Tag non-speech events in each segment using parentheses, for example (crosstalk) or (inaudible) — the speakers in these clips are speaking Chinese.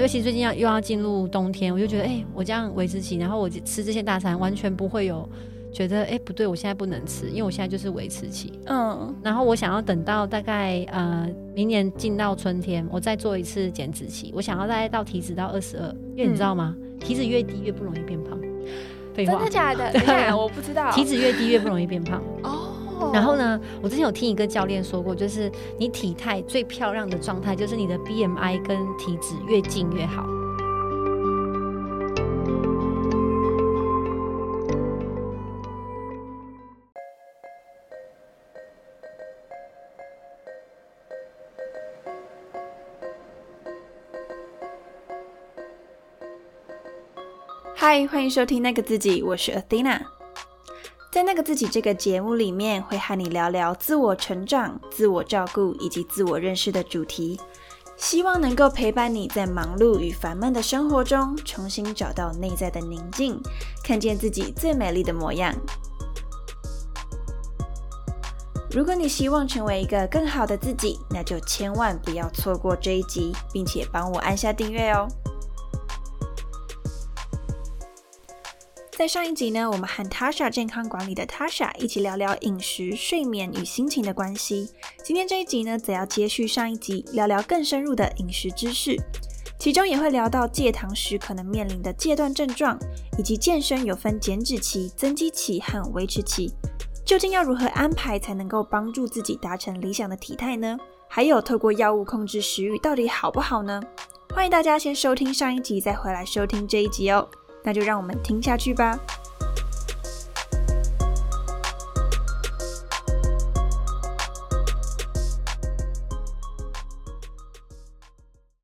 尤其最近要又要进入冬天，我就觉得，哎、我这样维持期，然后我吃这些大餐，完全不会有觉得，哎、不对，我现在不能吃，因为我现在就是维持期。嗯然后我想要等到大概呃明年进到春天，我再做一次减脂期。我想要大概到体脂到二十二，因为你知道吗？体脂越低越不容易变胖。废话真的，假的？(laughs) 对我不知道。体脂越低越不容易变胖。哦，然后呢，我之前有听一个教练说过，就是你体态最漂亮的状态，就是你的 BMI 跟体脂越近越好。嗨，欢迎收听《那个自己》，我是 Athena。在《那个自己》这个节目里面，会和你聊聊自我成长、自我照顾以及自我认识的主题，希望能够陪伴你在忙碌与烦闷的生活中，重新找到内在的宁静，看见自己最美丽的模样。如果你希望成为一个更好的自己，那就千万不要错过这一集，并且帮我按下订阅哦。在上一集呢，我们和 Tasha 健康管理的 Tasha 一起聊聊饮食、睡眠与心情的关系。今天这一集呢，则要接续上一集，聊聊更深入的饮食知识，其中也会聊到戒糖时可能面临的戒断症状，以及健身有分减脂期、增肌期和维持期，究竟要如何安排才能够帮助自己达成理想的体态呢？还有透过药物控制食欲到底好不好呢？欢迎大家先收听上一集，再回来收听这一集哦。那就让我们听下去吧。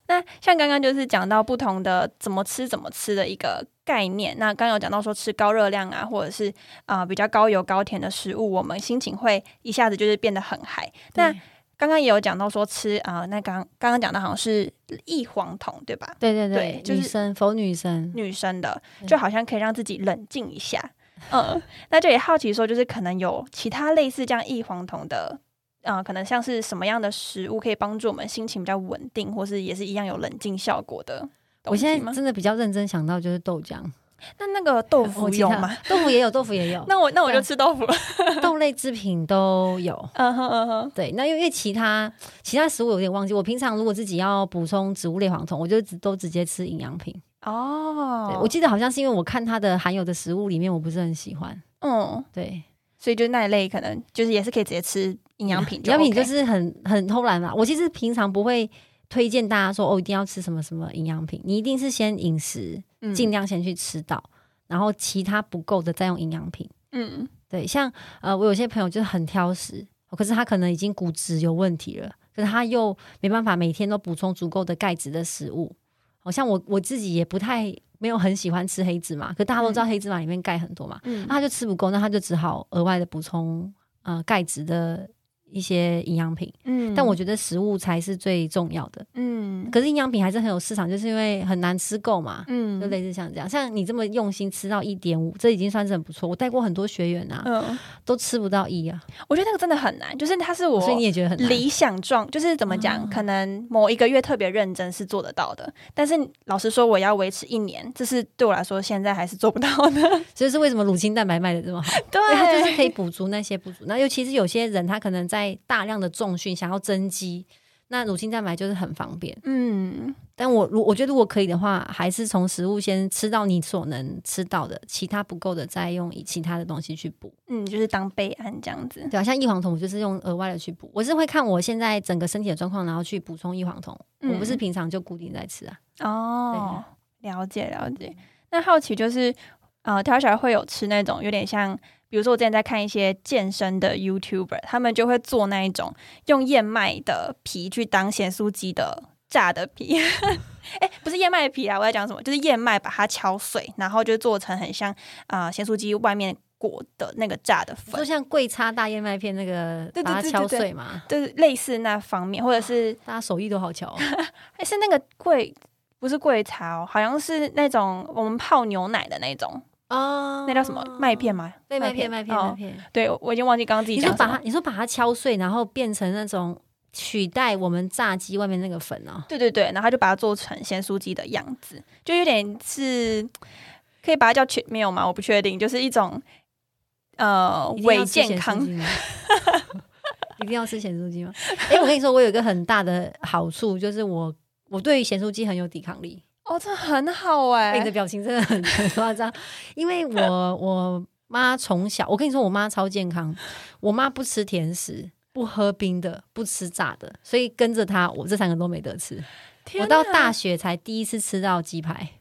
那像刚刚就是讲到不同的怎么吃怎么吃的一个概念。那刚刚有讲到说吃高热量啊，或者是啊、呃比较高油高甜的食物，我们心情会一下子就是变得很嗨。那刚刚也有讲到说吃啊、呃那刚刚刚讲的好像是异黄酮对吧？对对对，对就是女生否女生，女生的，就好像可以让自己冷静一下。(laughs) 嗯，那就也好奇说，就是可能有其他类似这样异黄酮的，呃，可能像是什么样的食物可以帮助我们心情比较稳定，或是也是一样有冷静效果的我？现在真的比较认真想到就是豆浆，那那个豆腐有吗？？豆腐也有，豆腐也有，(laughs) 那我那我就吃豆腐了。(laughs) 豆类制品都有。嗯哼嗯哼，对，那因为其他其他食物有点忘记，我平常如果自己要补充植物类黄酮，我就只都直接吃营养品。对，哦，我记得好像是因为我看它的含有的食物里面，我不是很喜欢。嗯，对，所以就那一类可能就是也是可以直接吃营养品营养品就是很很偷懒嘛。我其实平常不会推荐大家说哦，一定要吃什么什么营养品，你一定是先饮食嗯尽量先去吃到，然后其他不够的再用营养品。嗯对，像呃，我有些朋友就是很挑食，可是他可能已经骨质有问题了，可是他又没办法每天都补充足够的钙质的食物。好像我我自己也不太没有很喜欢吃黑芝麻，可大家都知道黑芝麻里面钙很多嘛，嗯那他就吃不够，那他就只好额外的补充呃钙质的一些营养品。嗯但我觉得食物才是最重要的，嗯可是营养品还是很有市场，就是因为很难吃够嘛。嗯就类似像这样，像你这么用心吃到一点五，这已经算是很不错。我带过很多学员啊，嗯，都吃不到一啊，我觉得那个真的很难，就是它是我所以你也觉得很理想状，就是怎么讲，哦可能某一个月特别认真是做得到的，但是老实说，我要维持一年，这是对我来说现在还是做不到的。(laughs) 所以是为什么乳清蛋白卖的这么好？对 (laughs) 就是可以补足那些不足。那尤其是有些人他可能在大量的重训想要增肌，那乳清蛋白就是很方便。嗯但我如我觉得如果可以的话，还是从食物先吃到你所能吃到的，其他不够的再用以其他的东西去补。嗯，就是当备案这样子。对啊，像异黄酮，我就是用额外的去补。我是会看我现在整个身体的状况，然后去补充异黄酮。嗯我不是平常就固定在吃啊。哦，了解了解。那好奇就是，呃，跳起来会有吃那种有点像，比如说我之前在看一些健身的 YouTuber，他们就会做那一种用燕麦的皮去当咸酥鸡的炸的皮。(laughs) 哎、不是燕麦皮啊，我在讲什么？就是燕麦把它敲碎，然后就做成很像啊、呃咸酥鸡外面裹的那个炸的粉就粉，像桂叉大燕麦片那个，把它敲碎嘛。就是类似那方面，或者是大家手艺都好巧、哦。(laughs) 还是那个桂不是桂茶哦，好像是那种我们泡牛奶的那种，哦那叫什么麦片？吗？对，麦片，麦片，哦麦片。对，我我已经忘记刚刚自己你说。把它，你说把它敲碎，然后变成那种取代我们炸鸡外面那个粉哦。对对对，然后他就把它做成咸酥鸡的样子，就有点是可以把它叫全没有吗？我不确定，就是一种呃伪健康 (laughs) 一定要吃咸酥鸡吗？哎、我跟你说，我有一个很大的好处，就是我我对于咸酥鸡很有抵抗力。哦，这很好哎、哎你的表情真的很 (laughs) 很夸张，因为我 (laughs) 我妈从小，我跟你说，我妈超健康，我妈不吃甜食，不喝冰的，不吃炸的，所以跟着她，我这三个都没得吃。我到大学才第一次吃到鸡排，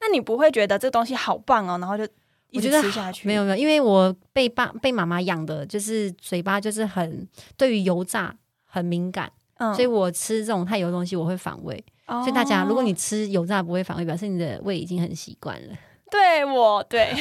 那你不会觉得这东西好棒哦，然后就一直我觉得吃下去？没有没有，因为我被爸被妈妈养的，就是嘴巴就是很对于油炸很敏感，嗯所以我吃这种太油的东西我会反胃。哦所以大家，如果你吃油炸不会反胃，表示你的胃已经很习惯了。对我对，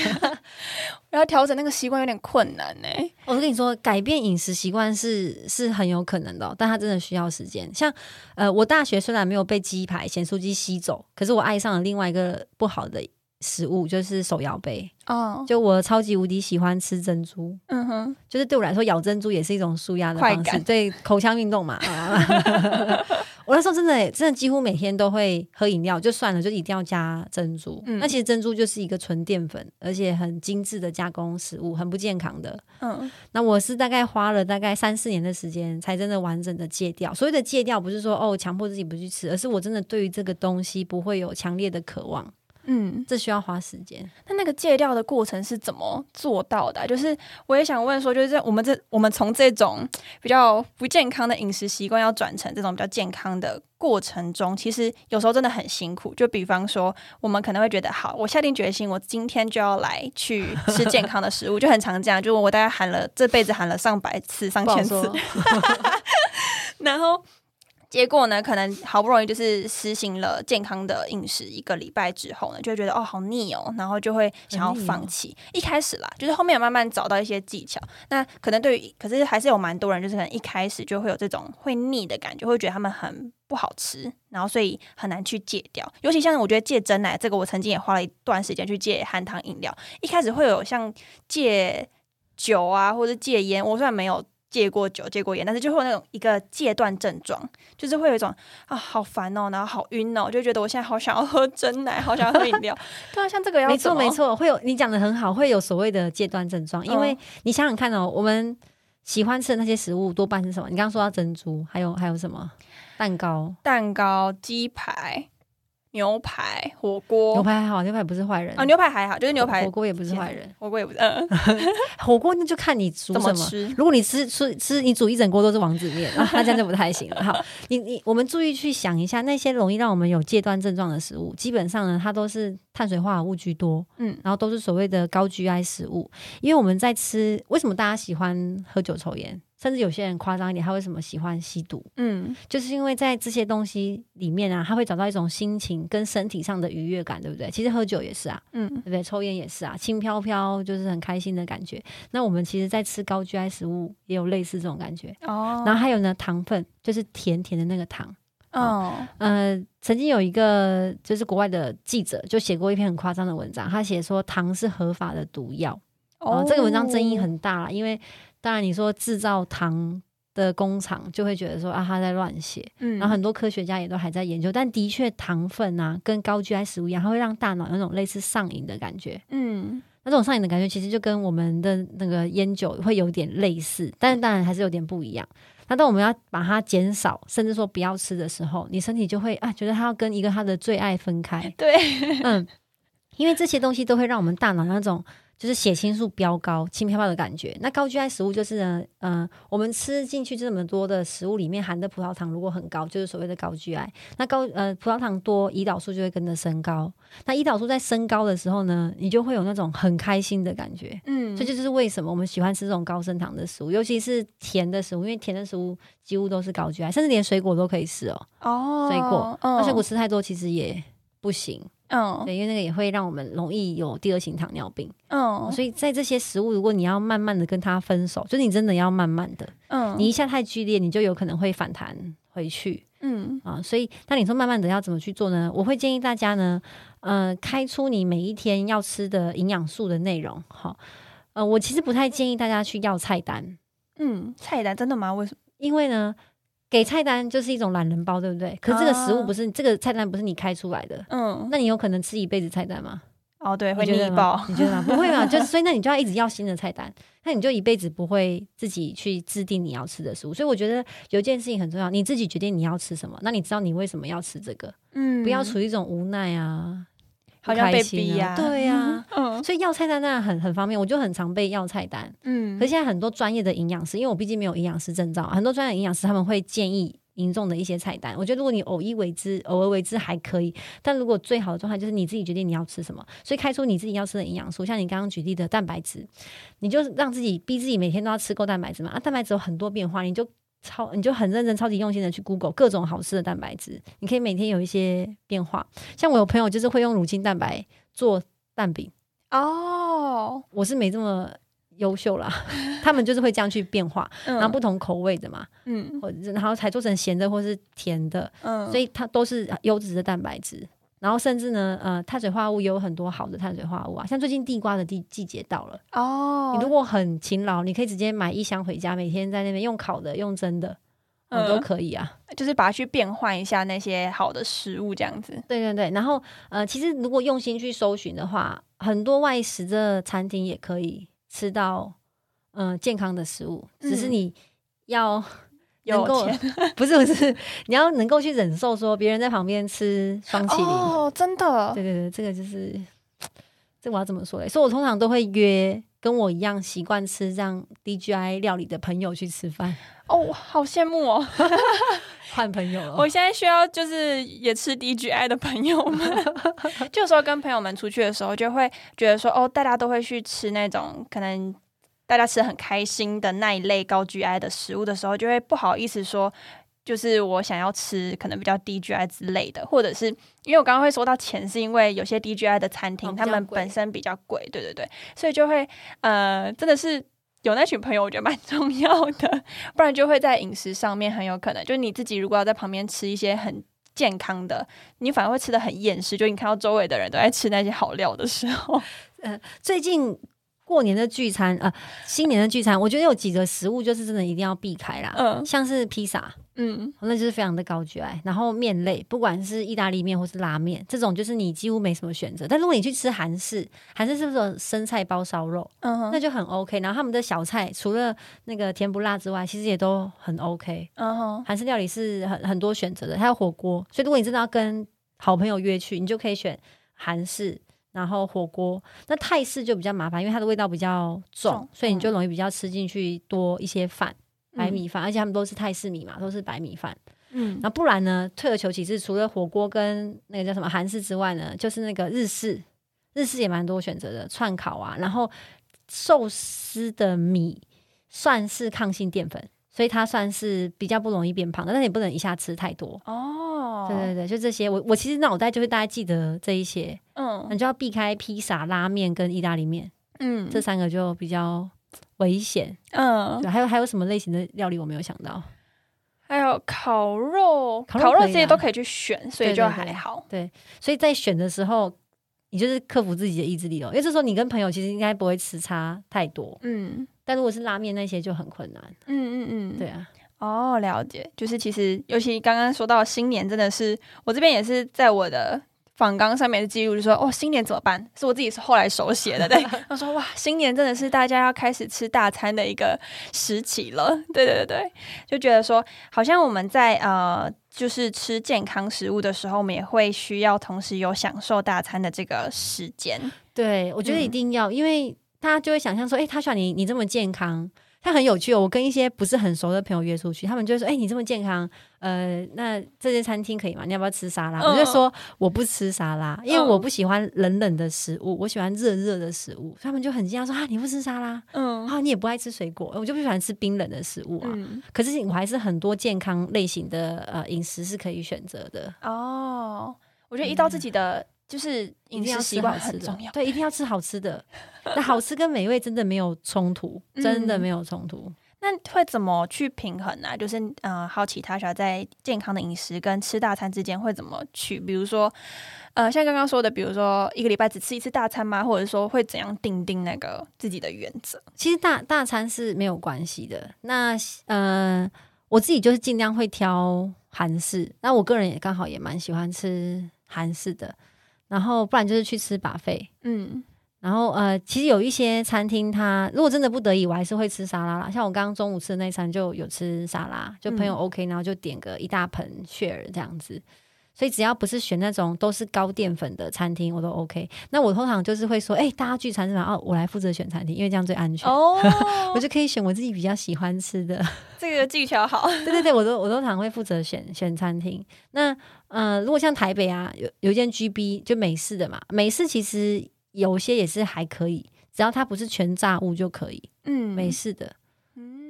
(laughs) 然后调整那个习惯有点困难呢。我跟你说，改变饮食习惯是是很有可能的哦、但它真的需要时间。像呃，我大学虽然没有被鸡排、咸酥鸡吸走，可是我爱上了另外一个不好的食物，就是手摇杯。哦，就我超级无敌喜欢吃珍珠，嗯哼，就是对我来说，咬珍珠也是一种舒压的方式，对口腔运动嘛。(laughs) (laughs) 啊我那时候真的真的几乎每天都会喝饮料，就算了，就一定要加珍珠。嗯那其实珍珠就是一个纯淀粉，而且很精致的加工食物，很不健康的。嗯那我是大概花了大概三四年的时间，才真的完整的戒掉。所谓的戒掉，不是说哦强迫自己不去吃，而是我真的对于这个东西不会有强烈的渴望，嗯，这需要花时间。那那个戒掉的过程是怎么做到的啊、就是我也想问说，就是在我们这我们从这种比较不健康的饮食习惯，要转成这种比较健康的过程中，其实有时候真的很辛苦。就比方说，我们可能会觉得，好，我下定决心，我今天就要来去吃健康的食物，(laughs) 就很常这样。就我大概喊了这辈子喊了上百次、上千次，，(laughs) 然后结果呢，可能好不容易就是实行了健康的饮食一个礼拜之后呢，就会觉得哦好腻哦，然后就会想要放弃。一开始啦，就是后面有慢慢找到一些技巧。那可能对于，可是还是有蛮多人就是可能一开始就会有这种会腻的感觉，会觉得他们很不好吃，然后所以很难去戒掉。尤其像我觉得戒真奶这个，我曾经也花了一段时间去戒含糖饮料。一开始会有像戒酒啊，或者戒烟，我虽然没有戒过酒、戒过烟，但是就会有那种一个戒断症状，就是会有一种啊好烦哦，然后好晕哦，就觉得我现在好想要喝真奶，好想要喝饮料。(laughs) 对啊，像这个要没错没错，会有你讲的很好，会有所谓的戒断症状，因为嗯你想想看哦，我们喜欢吃的那些食物多半是什么？你刚刚说到珍珠，还有还有什么？蛋糕、蛋糕、鸡排、牛排、火锅。牛排还好，牛排不是坏人啊，牛排还好，就是牛排火锅也不是坏人，火锅也不是，嗯，(laughs) 火锅那就看你煮什么。如果你吃吃吃，你煮一整锅都是王子面啊，那这样就不太行了。(laughs) 好，你你我们注意去想一下，那些容易让我们有戒断症状的食物，基本上呢，它都是碳水化合物居多，嗯然后都是所谓的高 GI 食物。因为我们在吃，为什么大家喜欢喝酒抽烟，甚至有些人夸张一点，他为什么喜欢吸毒？嗯就是因为在这些东西里面啊，他会找到一种心情跟身体上的愉悦感，对不对？其实喝酒也是啊，嗯对不对？抽烟也是啊，轻飘飘就是很开心的感觉。那我们其实，在吃高 GI 食物也有类似这种感觉。哦，然后还有呢，糖分就是甜甜的那个糖。哦呃，曾经有一个就是国外的记者就写过一篇很夸张的文章，他写说糖是合法的毒药。哦，这个文章争议很大啦，因为当然你说制造糖的工厂就会觉得说啊他在乱写，嗯，然后很多科学家也都还在研究，但的确糖分啊跟高 GI 食物一样，它会让大脑有那种类似上瘾的感觉。嗯那这种上瘾的感觉其实就跟我们的那个烟酒会有点类似，但是当然还是有点不一样。那当我们要把它减少，甚至说不要吃的时候，你身体就会啊觉得它要跟一个它的最爱分开。对，嗯，因为这些东西都会让我们大脑那种就是血清素飙高、轻飘飘的感觉。那高 GI 食物就是呢，嗯、我们吃进去这么多的食物里面含的葡萄糖如果很高，就是所谓的高 GI。那高呃葡萄糖多，胰岛素就会跟着升高。那胰岛素在升高的时候呢，你就会有那种很开心的感觉。嗯，所以这就是为什么我们喜欢吃这种高升糖的食物，尤其是甜的食物，因为甜的食物几乎都是高 GI，甚至连水果都可以吃哦。哦，水果，嗯那水果吃太多其实也不行。嗯对，因为那个也会让我们容易有第二型糖尿病，嗯，所以在这些食物，如果你要慢慢的跟他分手，就是你真的要慢慢的，嗯你一下太剧烈，你就有可能会反弹回去嗯啊。所以，那你说慢慢的要怎么去做呢？我会建议大家呢，呃，开出你每一天要吃的营养素的内容。好，呃，我其实不太建议大家去要菜单，嗯，菜单真的吗？为什么？因为呢。给菜单就是一种懒人包，对不对？可是这个食物啊不是、这个菜单不是你开出来的，嗯，那你有可能吃一辈子菜单吗？哦对，会腻爆。(laughs) 你觉得吗？不会嘛？(laughs) 就是所以那你就要一直要新的菜单，那你就一辈子不会自己去制定你要吃的食物。所以我觉得有一件事情很重要，你自己决定你要吃什么，那你知道你为什么要吃这个，嗯不要处于一种无奈啊，好像被逼呀、啊对呀、嗯所以要菜单当然很很方便，我就很常被要菜单。嗯可是现在很多专业的营养师，因为我毕竟没有营养师证照，很多专业营养师他们会建议民众的一些菜单。我觉得如果你偶一为之，偶尔为之还可以，但如果最好的状态就是你自己决定你要吃什么，所以开出你自己要吃的营养素，像你刚刚举例的蛋白质，你就让自己逼自己每天都要吃够蛋白质嘛。啊，蛋白质有很多变化，你就。超你就很认真、超级用心的去 Google 各种好吃的蛋白质，你可以每天有一些变化。像我有朋友就是会用乳清蛋白做蛋饼，哦，我是没这么优秀啦，他们就是会这样去变化，(laughs) 嗯然后不同口味的嘛，嗯然后才做成咸的或是甜的，嗯，所以它都是优质的蛋白质。然后甚至呢，呃，碳水化合物也有很多好的碳水化合物啊，像最近地瓜的季季节到了，哦，你如果很勤劳，你可以直接买一箱回家，每天在那边用烤的、用蒸的，嗯，嗯都可以啊。就是把它去变换一下那些好的食物，这样子。对对对，然后呃，其实如果用心去搜寻的话，很多外食的餐厅也可以吃到嗯、呃健康的食物，只是嗯你要能有够钱 (laughs) (laughs) 不是不是，你要能够去忍受说别人在旁边吃双麒麟。哦，真的对对对，这个就是这我要怎么说嘞？所以我通常都会约跟我一样习惯吃这样 DGI 料理的朋友去吃饭，哦，好羡慕哦！(laughs) 换朋友了。我现在需要就是也吃 DGI 的朋友们，就有时候跟朋友们出去的时候，就会觉得说，哦，大家都会去吃那种可能大家吃得很开心的那一类高 GI 的食物的时候，就会不好意思说。就是我想要吃可能比较低 GI 之类的，或者是因为我刚刚会说到钱，是因为有些低 GI 的餐厅、哦他们本身比较贵，对对对，所以就会呃，真的是有那群朋友，我觉得蛮重要的，不然就会在饮食上面很有可能，就是你自己如果要在旁边吃一些很健康的，你反而会吃的很厌食。就你看到周围的人都在吃那些好料的时候，嗯 (laughs) 最近过年的聚餐，呃，新年的聚餐，我觉得有几个食物就是真的一定要避开啦，嗯像是披萨，嗯那就是非常的高 GI，然后面类，不管是意大利面或是拉面，这种就是你几乎没什么选择。但如果你去吃韩式，韩式是不是有生菜包烧肉，嗯哼那就很 OK。然后他们的小菜除了那个甜不辣之外，其实也都很 OK。嗯哼韩式料理是很很多选择的，还有火锅，所以如果你真的要跟好朋友约去，你就可以选韩式。然后火锅，那泰式就比较麻烦，因为它的味道比较重，重所以你就容易比较吃进去多一些饭，白嗯米饭，而且他们都是泰式米嘛，都是白米饭。嗯那不然呢？退而求其次，除了火锅跟那个叫什么韩式之外呢，就是那个日式，日式也蛮多选择的，串烤啊，然后寿司的米算是抗性淀粉，所以它算是比较不容易变胖的，但是也不能一下吃太多。哦，对对对，就这些。我我其实脑袋就会大概记得这一些，嗯你就要避开披萨、拉面跟意大利面嗯这三个就比较危险。嗯，对，还有还有什么类型的料理我没有想到？还有烤肉，烤肉这些都可以去选，所以就对对对还好。所以在选的时候，你就是克服自己的意志力哦。因为这时候你跟朋友其实应该不会吃差太多，嗯但如果是拉面那些就很困难。嗯嗯嗯，对啊，哦，了解，就是其实尤其刚刚说到新年，真的是我这边也是在我的访纲上面的记录，就说哦，新年怎么办？是我自己是后来手写的，对，(laughs) 他说哇，新年真的是大家要开始吃大餐的一个时期了，对对对对，就觉得说好像我们在呃。就是吃健康食物的时候，我们也会需要同时有享受大餐的这个时间。对我觉得一定要，因为大家就会想象说，哎、他选你你这么健康。他很有趣哦，我跟一些不是很熟的朋友约出去，他们就会说：“哎、你这么健康，呃，那这间餐厅可以吗？你要不要吃沙拉？”嗯我就说我不吃沙拉，因为嗯我不喜欢冷冷的食物，我喜欢热热的食物。他们就很惊讶说：“啊，你不吃沙拉？嗯啊，你也不爱吃水果？我就不喜欢吃冰冷的食物啊。嗯，可是我还是很多健康类型的呃饮食是可以选择的，哦，我觉得依照自己的就是饮一定要吃食习惯很重要。对，一定要吃好吃的。(laughs) 那好吃跟美味真的没有冲突，真的嗯没有冲突。那会怎么去平衡呢、就是呃，好奇他想在健康的饮食跟吃大餐之间会怎么去？比如说，呃，像刚刚说的，比如说一个礼拜只吃一次大餐吗？或者说会怎样定定那个自己的原则？其实大大餐是没有关系的。那呃，我自己就是尽量会挑韩式，那我个人也刚好也蛮喜欢吃韩式的，然后不然就是去吃把费。嗯然后呃，其实有一些餐厅它如果真的不得已，我还是会吃沙拉啦。像我刚刚中午吃的那餐就有吃沙拉，就朋友嗯 OK，、然后就点个一大盆血儿这样子。所以只要不是选那种都是高淀粉的餐厅，我都 OK。那我通常就是会说，哎、大家聚餐是吧？哦，我来负责选餐厅，因为这样最安全。哦 (laughs) 我，就可以选我自己比较喜欢吃的。这个技巧好。对对对，我都我都常会负责选选餐厅。那呃，如果像台北啊，有有一间 GB 就美式的嘛，美式其实有些也是还可以，只要它不是全炸物就可以，嗯美式的。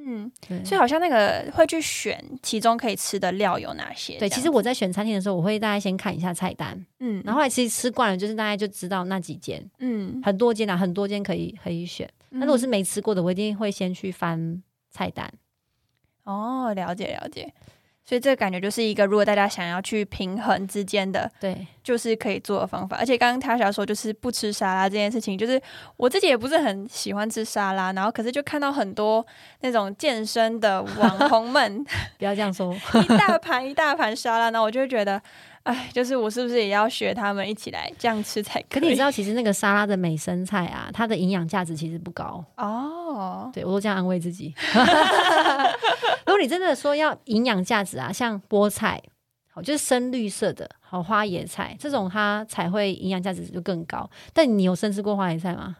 嗯，对，所以好像那个会去选其中可以吃的料有哪些。对，其实我在选餐厅的时候，我会大概先看一下菜单，嗯，然后后来其实吃惯了，就是大概就知道那几间，嗯，很多间啊，很多间可以可以选。那如果是没吃过的，我一定会先去翻菜单。哦，了解了解。所以这个感觉就是一个，如果大家想要去平衡之间的，对，就是可以做的方法。而且刚刚他想说就是不吃沙拉这件事情，就是我自己也不是很喜欢吃沙拉，然后可是就看到很多那种健身的网红们 (laughs) 不要这样说。(laughs) 一大盘一大盘沙拉，那我就会觉得，哎，就是我是不是也要学他们一起来这样吃才可以？可你知道，其实那个沙拉的美生菜啊，它的营养价值其实不高。哦，对我都这样安慰自己。(laughs) 如果你真的说要营养价值啊，像菠菜，好就是深绿色的，好花椰菜这种，它才会营养价值就更高。但你有生吃过花椰菜吗？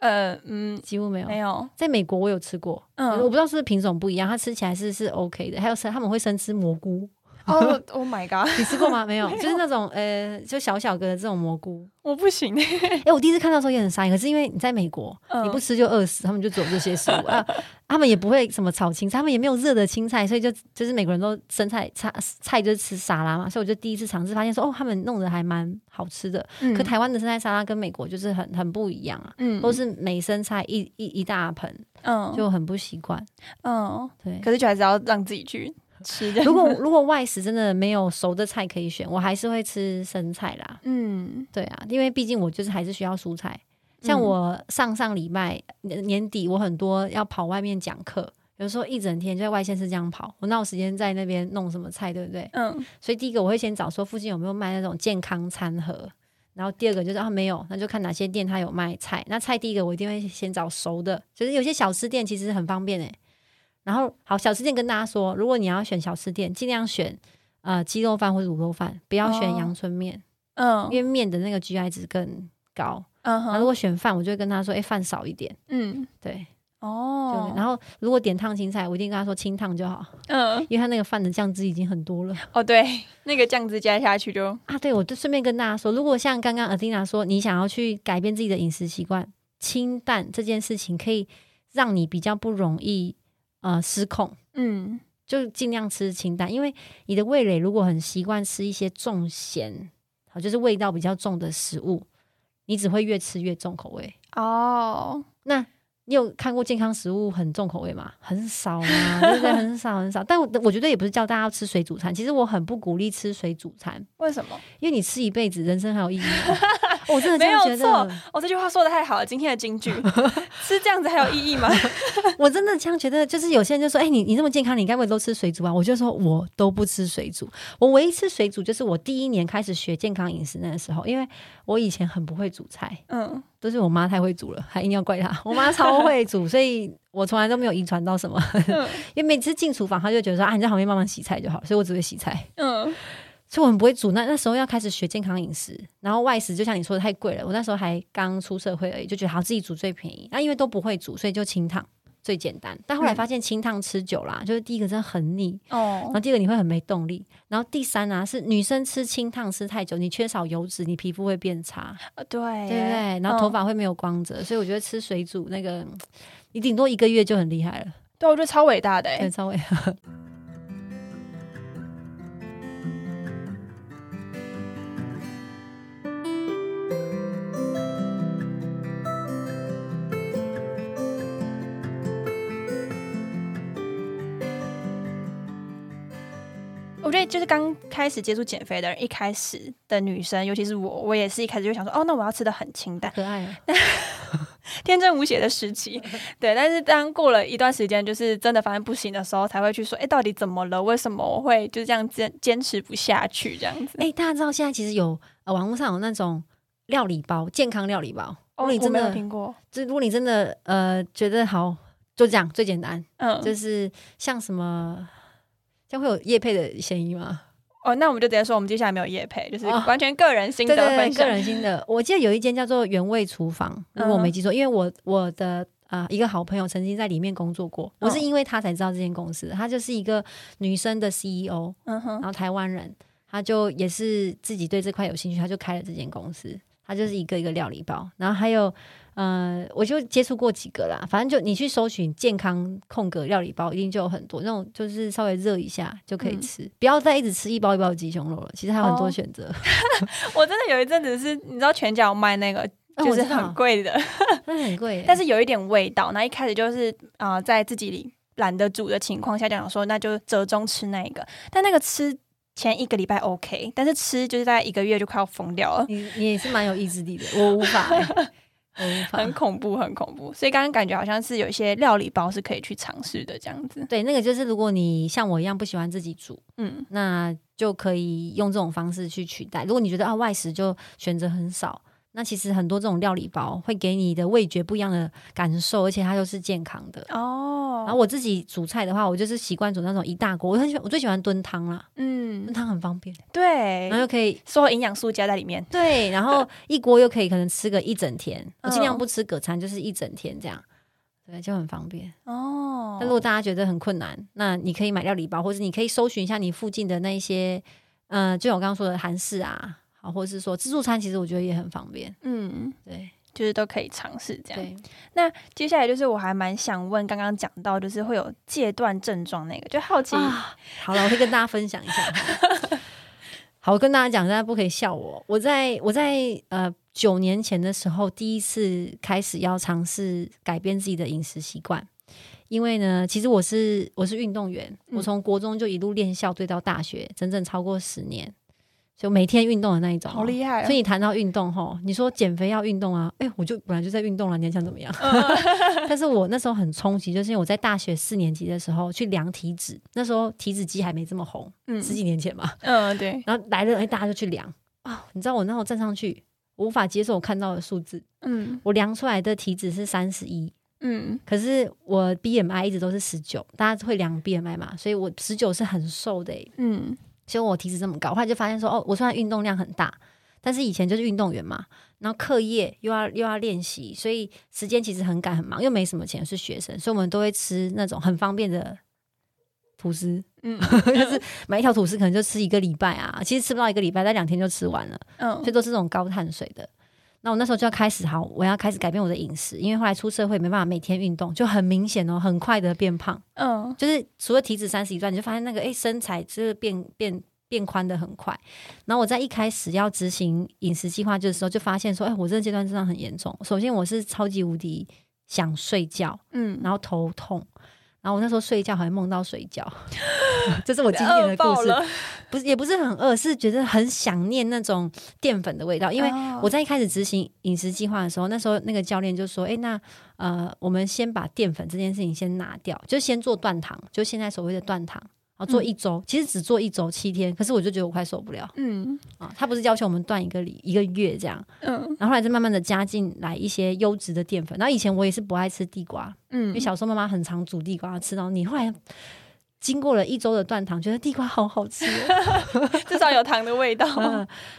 呃嗯，几乎没有。没有，在美国我有吃过，嗯我嗯不，知道是不是品种不一样，它吃起来是是 OK 的。还有生他们会生吃蘑菇，哦，(laughs) Oh my god，你吃过吗？没有，(laughs) 就是那种呃，就小小个的这种蘑菇。我不行，(laughs) 哎、我第一次看到的时候也很傻眼，可是因为你在美国，嗯你不吃就饿死，他们就只有这些食物啊。他们也不会什么炒青菜，他们也没有热的青菜，所以就就是美国人都生菜菜菜就是吃沙拉嘛，所以我就第一次尝试发现说，哦，他们弄得还蛮好吃的。嗯可台湾的生菜沙拉跟美国就是很很不一样啊，嗯都是美生菜一一一大盆，嗯就很不习惯。嗯，对，可是就还是要让自己去吃 (laughs) 的。如果如果外食真的没有熟的菜可以选，我还是会吃生菜啦。嗯对啊，因为毕竟我就是还是需要蔬菜。像嗯我上上礼拜年年底，我很多要跑外面讲课，有时候一整天就在外县市这样跑，我哪有时间在那边弄什么菜，对不对？嗯所以第一个我会先找说附近有没有卖那种健康餐盒，然后第二个就是啊没有，那就看哪些店它有卖菜。那菜第一个我一定会先找熟的，就是有些小吃店其实很方便诶、然后好，小吃店跟大家说，如果你要选小吃店，尽量选呃鸡肉饭或者卤肉饭，不要选哦阳春面，嗯因为面的那个 GI 值更高。嗯那如果选饭，我就会跟他说，哎、饭少一点，嗯。对，哦。就，然后如果点烫青菜，我一定跟他说清烫就好，嗯。因为他那个饭的酱汁已经很多了哦对，那个酱汁加下去就啊。对，我就顺便跟大家说，如果像刚刚 Adina 说，你想要去改变自己的饮食习惯，清淡这件事情可以让你比较不容易呃失控。嗯就尽量吃清淡，因为你的味蕾如果很习惯吃一些重咸，好就是味道比较重的食物，你只会越吃越重口味。哦那你有看过健康食物很重口味吗？很少啊，对不对？很少很少。但我我觉得也不是叫大家要吃水煮餐，其实我很不鼓励吃水煮餐，为什么？因为你吃一辈子，人生还有意义吗？(laughs) 我真的没有错我，哦，这句话说的太好了，今天的金句 (laughs) 是这样子还有意义吗？(laughs) 我真的这样觉得。就是有些人就说：“哎、你你这么健康，你该不会都吃水煮啊？”我就说我都不吃水煮，我唯一吃水煮就是我第一年开始学健康饮食那个时候，因为我以前很不会煮菜，嗯都是我妈太会煮了，还硬要怪她。我妈超会煮，所以我从来都没有遗传到什么。嗯因为每次进厨房，她就觉得说啊，你在旁边慢慢洗菜就好，所以我只会洗菜，嗯所以我很不会煮。那那时候要开始学健康饮食，然后外食就像你说的太贵了，我那时候还刚出社会而已，就觉得好自己煮最便宜。那因为都不会煮，所以就清汤最简单。但后来发现清汤吃久啦、就是第一个真的很腻哦，然哦后第二个你会很没动力，然后第三啊是女生吃清汤吃太久，你缺少油脂，你皮肤会变差。呃对对不对？然后头嗯发会没有光泽，所以我觉得吃水煮那个，你顶多一个月就很厉害了。对，我觉得超伟大的哎对，，稍微我觉得就是刚开始接触减肥的人，一开始的女生，尤其是我，我也是一开始就想说，哦，那我要吃的很清淡。可爱啊。(laughs) 天真无邪的时期。对，但是当过了一段时间，就是真的发现不行的时候，才会去说，哎，到底怎么了？为什么我会就这样坚坚持不下去？这样子。哎，大家知道现在其实有呃网络上有那种料理包，健康料理包。如果你真的听过，就如果你真的呃觉得好，就这样最简单。嗯，就是像什么，将会有叶配的嫌疑吗？哦，那我们就直接说，我们接下来没有叶配，就是完全个人心得分享。个人心得，我记得有一间叫做原味厨房，如果我没记错，因为我我的啊一个好朋友曾经在里面工作过，我是因为他才知道这间公司。她就是一个女生的 CEO，嗯哼，然后台湾人，她就也是自己对这块有兴趣，她就开了这间公司。她就是一个一个料理包，然后还有。呃，我就接触过几个啦，反正就你去搜寻健康空格料理包，一定就有很多那种，就是稍微热一下就可以吃，不要再一直吃一包一包的鸡胸肉了。其实还有很多选择。(laughs) 我真的有一阵子是，你知道全家卖那个，就是很贵的，(laughs) 很贵，但是有一点味道。那一开始就是啊，在自己里懒得煮的情况下，讲说那就折中吃那个。但那个吃前一个礼拜 OK，但是吃就是在一个月就快要疯掉了。你你也是蛮有意志力的，我无法。(laughs) 很恐怖，很恐怖。所以刚刚感觉好像是有一些料理包是可以去尝试的，这样子。对，那个就是如果你像我一样不喜欢自己煮，嗯，那就可以用这种方式去取代。如果你觉得啊外食就选择很少。那其实很多这种料理包会给你的味觉不一样的感受，而且它又是健康的哦。然后我自己煮菜的话，我就是习惯煮那种一大锅，我很喜欢，我最喜欢炖汤啦。嗯，炖汤很方便，对，然后又可以所有营养素加在里面，对，然后一锅又可以可能吃个一整天。我尽量不吃隔餐，就是一整天这样，对，就很方便哦。但如果大家觉得很困难，那你可以买料理包，或者你可以搜寻一下你附近的那一些，嗯，就我刚刚说的韩式啊。好，或者是说自助餐，其实我觉得也很方便。嗯，对，就是都可以尝试这样。那接下来就是我还蛮想问，刚刚讲到就是会有戒断症状那个，就好奇。好了，我会跟大家分享一下。(laughs) 好，我跟大家讲，大家不可以笑我。我在我在呃九年前的时候，第一次开始要尝试改变自己的饮食习惯，因为呢，其实我是我是运动员，我从国中就一路练校，对到大学，整整超过十年。就每天运动的那一种，好厉害！所以你谈到运动吼，你说减肥要运动啊？哎，我就本来就在运动了，你还想怎么样？(laughs) (laughs) 但是我那时候很冲击，就是因为我在大学四年级的时候去量体脂，那时候体脂机还没这么红，嗯，十几年前嘛，嗯，对。(laughs) 然后来了，哎，大家就去量啊，你知道我那时候站上去，我无法接受我看到的数字，嗯，我量出来的体脂是三十一，嗯，可是我 BMI 一直都是十九，大家会量 BMI 嘛，所以我十九是很瘦的，嗯。结果我体脂这么高，后来就发现说，哦，我虽然运动量很大，但是以前就是运动员嘛，然后课业又要又要练习，所以时间其实很赶很忙，又没什么钱，是学生，所以我们都会吃那种很方便的吐司，嗯，(laughs) 就是买一条吐司可能就吃一个礼拜啊，其实吃不到一个礼拜，但两天就吃完了，嗯，所以都是这种高碳水的。那我那时候就要开始好，我要开始改变我的饮食，因为后来出社会没办法每天运动，就很明显哦，很快的变胖。嗯，就是除了体脂三十一段，你就发现那个哎身材就是变变变宽的很快。然后我在一开始要执行饮食计划的时候，就发现说，哎，我这个阶段真的很严重。首先我是超级无敌想睡觉，嗯，然后头痛。然后我那时候睡觉还梦到水饺，(laughs) 这是我今天的故事。不是，也不是很饿，是觉得很想念那种淀粉的味道。因为我在一开始执行饮食计划的时候，那时候那个教练就说：“哎，那呃，我们先把淀粉这件事情先拿掉，就先做断糖，就现在所谓的断糖。”然后做一周，其实只做一周七天，可是我就觉得我快受不了。嗯，啊，他不是要求我们断一个礼一个月这样。嗯，然后后来就慢慢的加进来一些优质的淀粉。然后以前我也是不爱吃地瓜，嗯，因为小时候妈妈很常煮地瓜吃到你。后来经过了一周的断糖，觉得地瓜好好吃，(laughs) (laughs) 至少有糖的味道。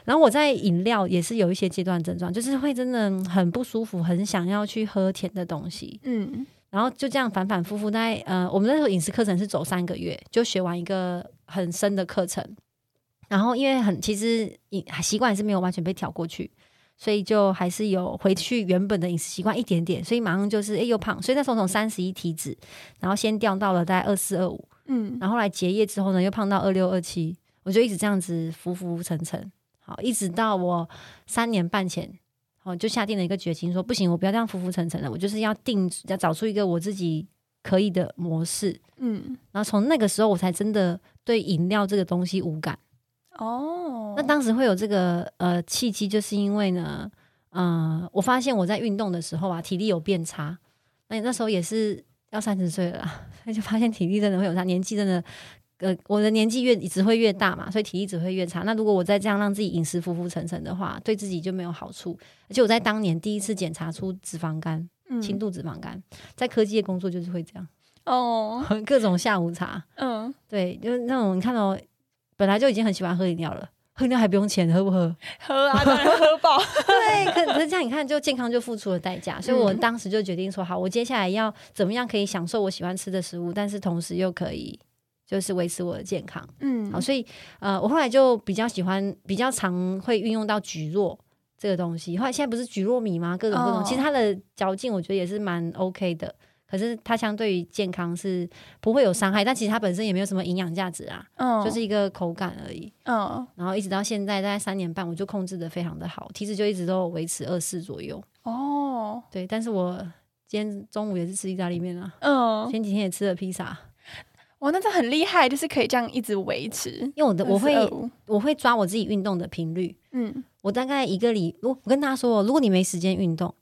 然后我在饮料也是有一些阶段症状，就是会真的很不舒服，很想要去喝甜的东西。嗯。然后就这样反反复复，在呃，我们那时候饮食课程是走三个月，就学完一个很深的课程。然后因为很其实饮习惯还是没有完全被调过去，所以就还是有回去原本的饮食习惯一点点，所以马上就是哎又胖。所以那时候从三十一体脂，然后先掉到了大概二四二五，嗯，然后来结业之后呢，又胖到二六二七，我就一直这样子浮浮沉沉，好，一直到我三年半前。哦，就下定了一个决心，说不行，我不要这样浮浮沉沉的，我就是要定，要找出一个我自己可以的模式。嗯，然后从那个时候，我才真的对饮料这个东西无感。哦，那当时会有这个呃契机，就是因为呢，嗯、我发现我在运动的时候啊，体力有变差。那你那时候也是要三十岁了啦，那 (laughs) 就发现体力真的会有差，年纪真的。呃，我的年纪越只会越大嘛，所以体力只会越差。那如果我再这样让自己饮食浮浮沉沉的话，对自己就没有好处。而且我在当年第一次检查出脂肪肝，嗯轻度脂肪肝，在科技的工作就是会这样，哦，(laughs) 各种下午茶，嗯，对，就是那种你看到、本来就已经很喜欢喝饮料了，喝饮料还不用钱，喝不喝？(laughs) 喝啊，当然喝饱。(laughs) 对，可可是这样你看，就健康就付出了代价，所以我嗯当时就决定说，好，我接下来要怎么样可以享受我喜欢吃的食物，但是同时又可以就是维持我的健康。嗯好，所以呃，我后来就比较喜欢，比较常会运用到蒟蒻这个东西。后来现在不是蒟蒻米吗？各种各种，哦其实它的嚼劲我觉得也是蛮 OK 的。可是它相对于健康是不会有伤害，但其实它本身也没有什么营养价值啊，嗯就是一个口感而已。嗯然后一直到现在，大概三年半，我就控制的非常的好，体脂就一直都维持二四左右。哦对，但是我今天中午也是吃意大利面啊，嗯，前几天也吃了披萨，哇，那这很厉害，就是可以这样一直维持。因为我的我会我会抓我自己运动的频率，嗯我大概一个礼，我我跟大家说哦，如果你没时间运动，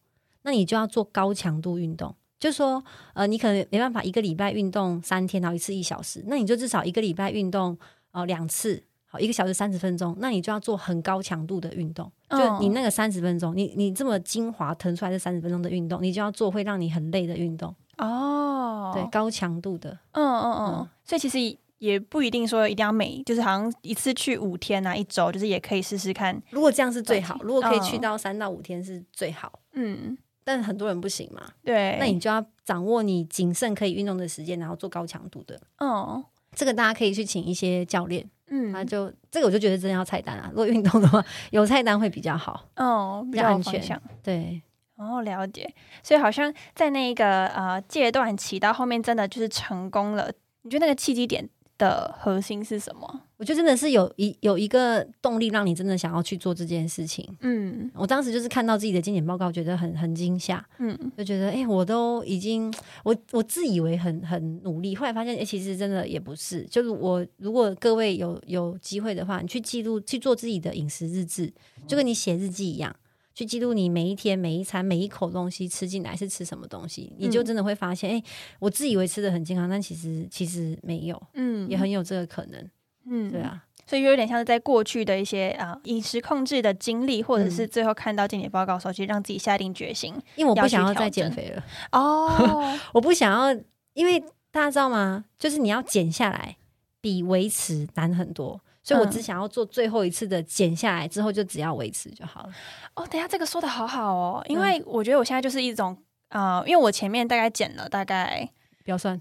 那你就要做高强度运动。就说，呃，你可能没办法一个礼拜运动三天，然后一次一小时，那你就至少一个礼拜运动呃两次，好一个小时三十分钟，那你就要做很高强度的运动。就嗯你那个三十分钟，你你这么精华腾出来这三十分钟的运动，你就要做会让你很累的运动，哦，对，高强度的。嗯嗯嗯嗯，所以其实也不一定说一定要每，就是好像一次去五天啊，一周，就是也可以试试看。如果这样是最好，如果可以去嗯到三到五天是最好，嗯，但很多人不行嘛，对，那你就要掌握你谨慎可以运动的时间，然后做高强度的。哦这个大家可以去请一些教练，嗯他就这个我就觉得真的要菜单啊。如果运动的话，有菜单会比较好。哦，比比较安全。对，哦，了解。所以好像在那个呃阶段期到后面，真的就是成功了。你觉得那个契机点的核心是什么？我觉得真的是有一有一个动力让你真的想要去做这件事情。嗯我当时就是看到自己的健检报告，觉得很很惊吓，嗯就觉得哎、诶我都已经我我自以为很很努力，后来发现哎、诶其实真的也不是。就是我如果各位有有机会的话，你去记录去做自己的饮食日志，就跟你写日记一样。去记录你每一天每一餐每一口东西吃进来是吃什么东西，你就真的会发现，哎、我自以为吃的很健康，但其实其实没有，嗯也很有这个可能，嗯对。啊，所以有点像是在过去的一些啊饮食控制的经历，或者是嗯最后看到健检报告的时候，其实让自己下定决心。因为我不想要再减肥了。哦，(laughs) 我不想要，因为大家知道吗？就是你要减下来比维持难很多，所以我嗯。只想要做最后一次的减下来之后，就只要维持就好了。哦，等下这个说的好好哦，因嗯。为我觉得我现在就是一种呃，因为我前面大概减了大概不要算，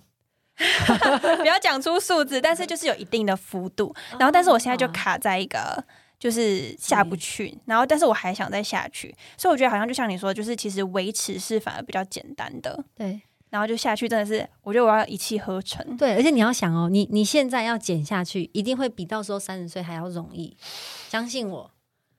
不要讲出数字，但是就是有一定的幅度。然后，但是我现在就卡在一个就是下不去，然后但是我还想再下去，所以我觉得好像就像你说，就是其实维持是反而比较简单的，对然后就下去真的是，我觉得我要一气呵成。对，而且你要想哦，你你现在要减下去，一定会比到时候三十岁还要容易，相信我。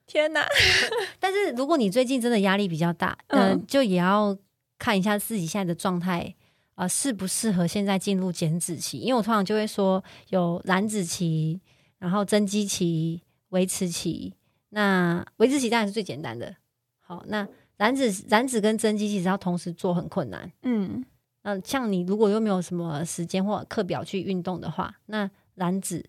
天哪！(laughs) 但是如果你最近真的压力比较大，嗯、嗯就也要看一下自己现在的状态，呃，适不适合现在进入减脂期？因为我通常就会说有燃脂期，然后增肌期、维持期。那维持期当然是最简单的。好，那燃脂、燃脂跟增肌其实要同时做很困难。嗯那像你如果又没有什么时间或课表去运动的话，那燃脂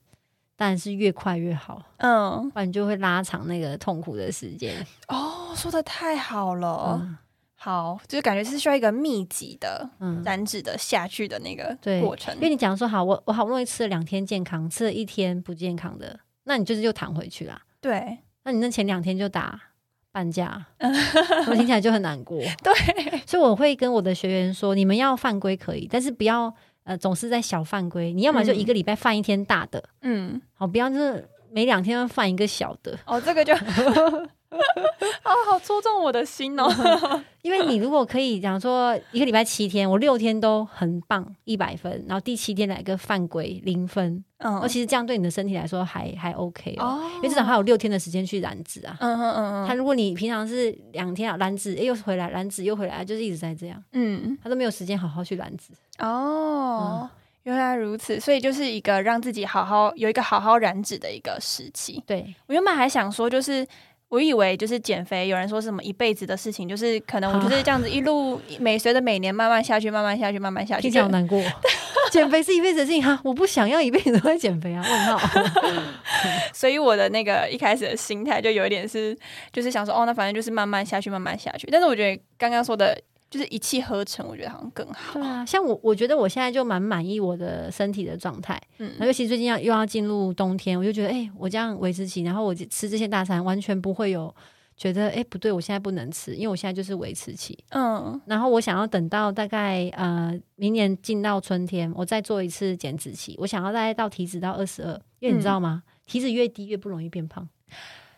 当然是越快越好，嗯，不然你就会拉长那个痛苦的时间。哦，说的太好了，嗯好，就是感觉是需要一个密集的嗯，燃脂的下去的那个对过程因。为你讲说好，我我好不容易吃了两天健康，吃了一天不健康的，那你就是又弹回去啦。对那你那前两天就打半价，(laughs) 我听起来就很难过。对，所以我会跟我的学员说，你们要犯规可以，但是不要呃总是在小犯规。你要么就一个礼拜犯一天大的，嗯，好，不要就是每两天要犯一个小的。哦，这个就，哦，(laughs) 好戳中我的心哦。(laughs) 因为你如果可以讲说一个礼拜七天，我六天都很棒，一百分，然后第七天来个犯规零分，嗯哦，其实这样对你的身体来说还还 OK 哦，哦因为至少还有六天的时间去燃脂啊。嗯嗯嗯嗯他如果你平常是两天啊燃脂，哎又回来燃脂又回来，就是一直在这样，嗯，他都没有时间好好去燃脂。哦，原来如此，所以就是一个让自己好好有一个好好燃脂的一个时期。对，我原本还想说，就是我以为就是减肥，有人说是什么一辈子的事情，就是可能我就是这样子一路每随着每年慢慢下去，慢慢下去，慢慢下去，听起来好难过。(laughs) 减肥是一辈子的事情哈，我不想要一辈子都在减肥啊！问号。(laughs) 所以我的那个一开始的心态就有一点是，就是想说，哦，那反正就是慢慢下去，慢慢下去。但是我觉得刚刚说的。就是一气呵成，我觉得好像更好。对啊，像我，我觉得我现在就蛮满意我的身体的状态。嗯，尤其最近要又要进入冬天，我就觉得，哎，我这样维持期，然后我吃这些大餐，完全不会有觉得，哎，不对，我现在不能吃，因为我现在就是维持期。嗯，然后我想要等到大概呃明年进到春天，我再做一次减脂期。我想要大概到体脂到二十二，因为你知道吗？体脂越低越不容易变胖。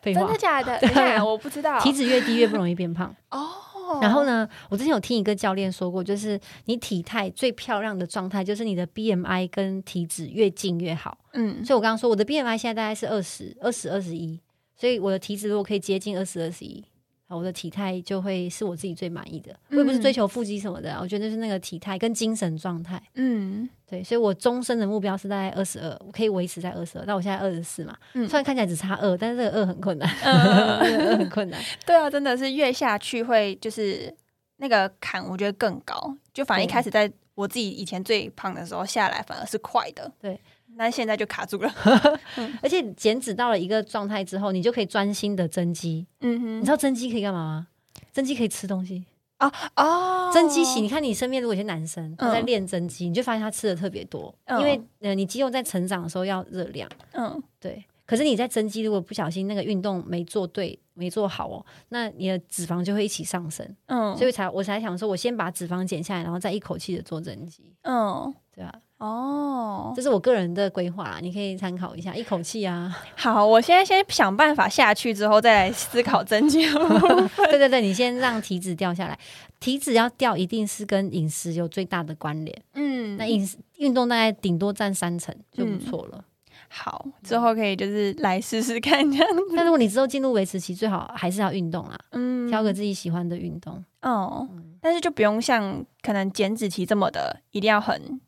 真的假的？(laughs) 对，我不知道。体脂越低越不容易变胖。(laughs) 哦。然后呢，我之前有听一个教练说过，就是你体态最漂亮的状态，就是你的 BMI 跟体脂越近越好。嗯，所以我刚刚说我的 BMI 现在大概是二十二十二十一，所以我的体脂如果可以接近二十二十一。我的体态就会是我自己最满意的，我也不是追求腹肌什么的，我觉得是那个体态跟精神状态。嗯，对，所以我终身的目标是在二十二，我可以维持在二十二。但我现在二十四嘛，虽然看起来只差二，但是这个二很困难，(laughs) 二很困难。对啊，真的是越下去会就是那个坎，我觉得更高。就反正一开始在我自己以前最胖的时候下来，反而是快的。对。那现在就卡住了，(laughs) 而且减脂到了一个状态之后，你就可以专心的增肌。嗯哼，你知道增肌可以干嘛吗？增肌可以吃东西啊哦，增肌型。你看你身边如果有些男生他在练增肌，你就发现他吃的特别多，因为呃你肌肉在成长的时候要热量。嗯，对。可是你在增肌，如果不小心那个运动没做对、没做好哦，那你的脂肪就会一起上升。嗯，所以才我才想说，我先把脂肪减下来，然后再一口气的做增肌。嗯，对啊。哦，这是我个人的规划，你可以参考一下。一口气啊，(laughs) 好，我现在先想办法下去，之后再来思考增肌。(laughs) 对对对，你先让体脂掉下来，体脂要掉，一定是跟饮食有最大的关联。嗯，那饮食运动大概顶多占三成就不错了。好，之后可以就是来试试看这样。但如果你之后进入维持期，最好还是要运动啊。嗯，挑个自己喜欢的运动。哦，但是就不用像可能减脂期这么的，一定要很。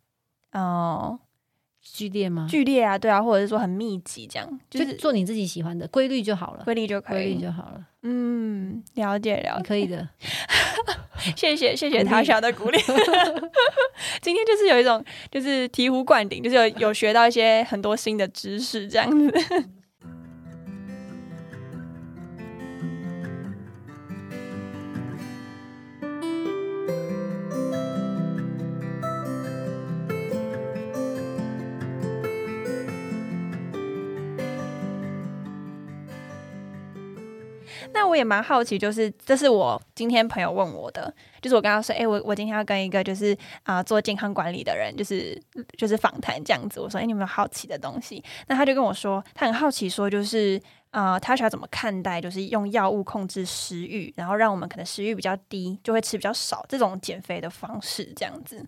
哦，剧烈吗？剧烈啊，对啊，或者是说很密集这样，就是做你自己喜欢的规律就好了，规律就可以，规律就好了。嗯，了解了解，可以的。(laughs) 谢谢谢谢他小的鼓励。(laughs) 今天就是有一种就是醍醐灌顶，就是有有学到一些很多新的知识这样子。那我也蛮好奇，就是这是我今天朋友问我的，就是我跟他说，哎，我我今天要跟一个就是啊做健康管理的人，就是就是访谈这样子。我说，哎，你有没有好奇的东西？那他就跟我说，他很好奇，说就是啊，他想要怎么看待，就是用药物控制食欲，然后让我们可能食欲比较低，就会吃比较少这种减肥的方式，这样子。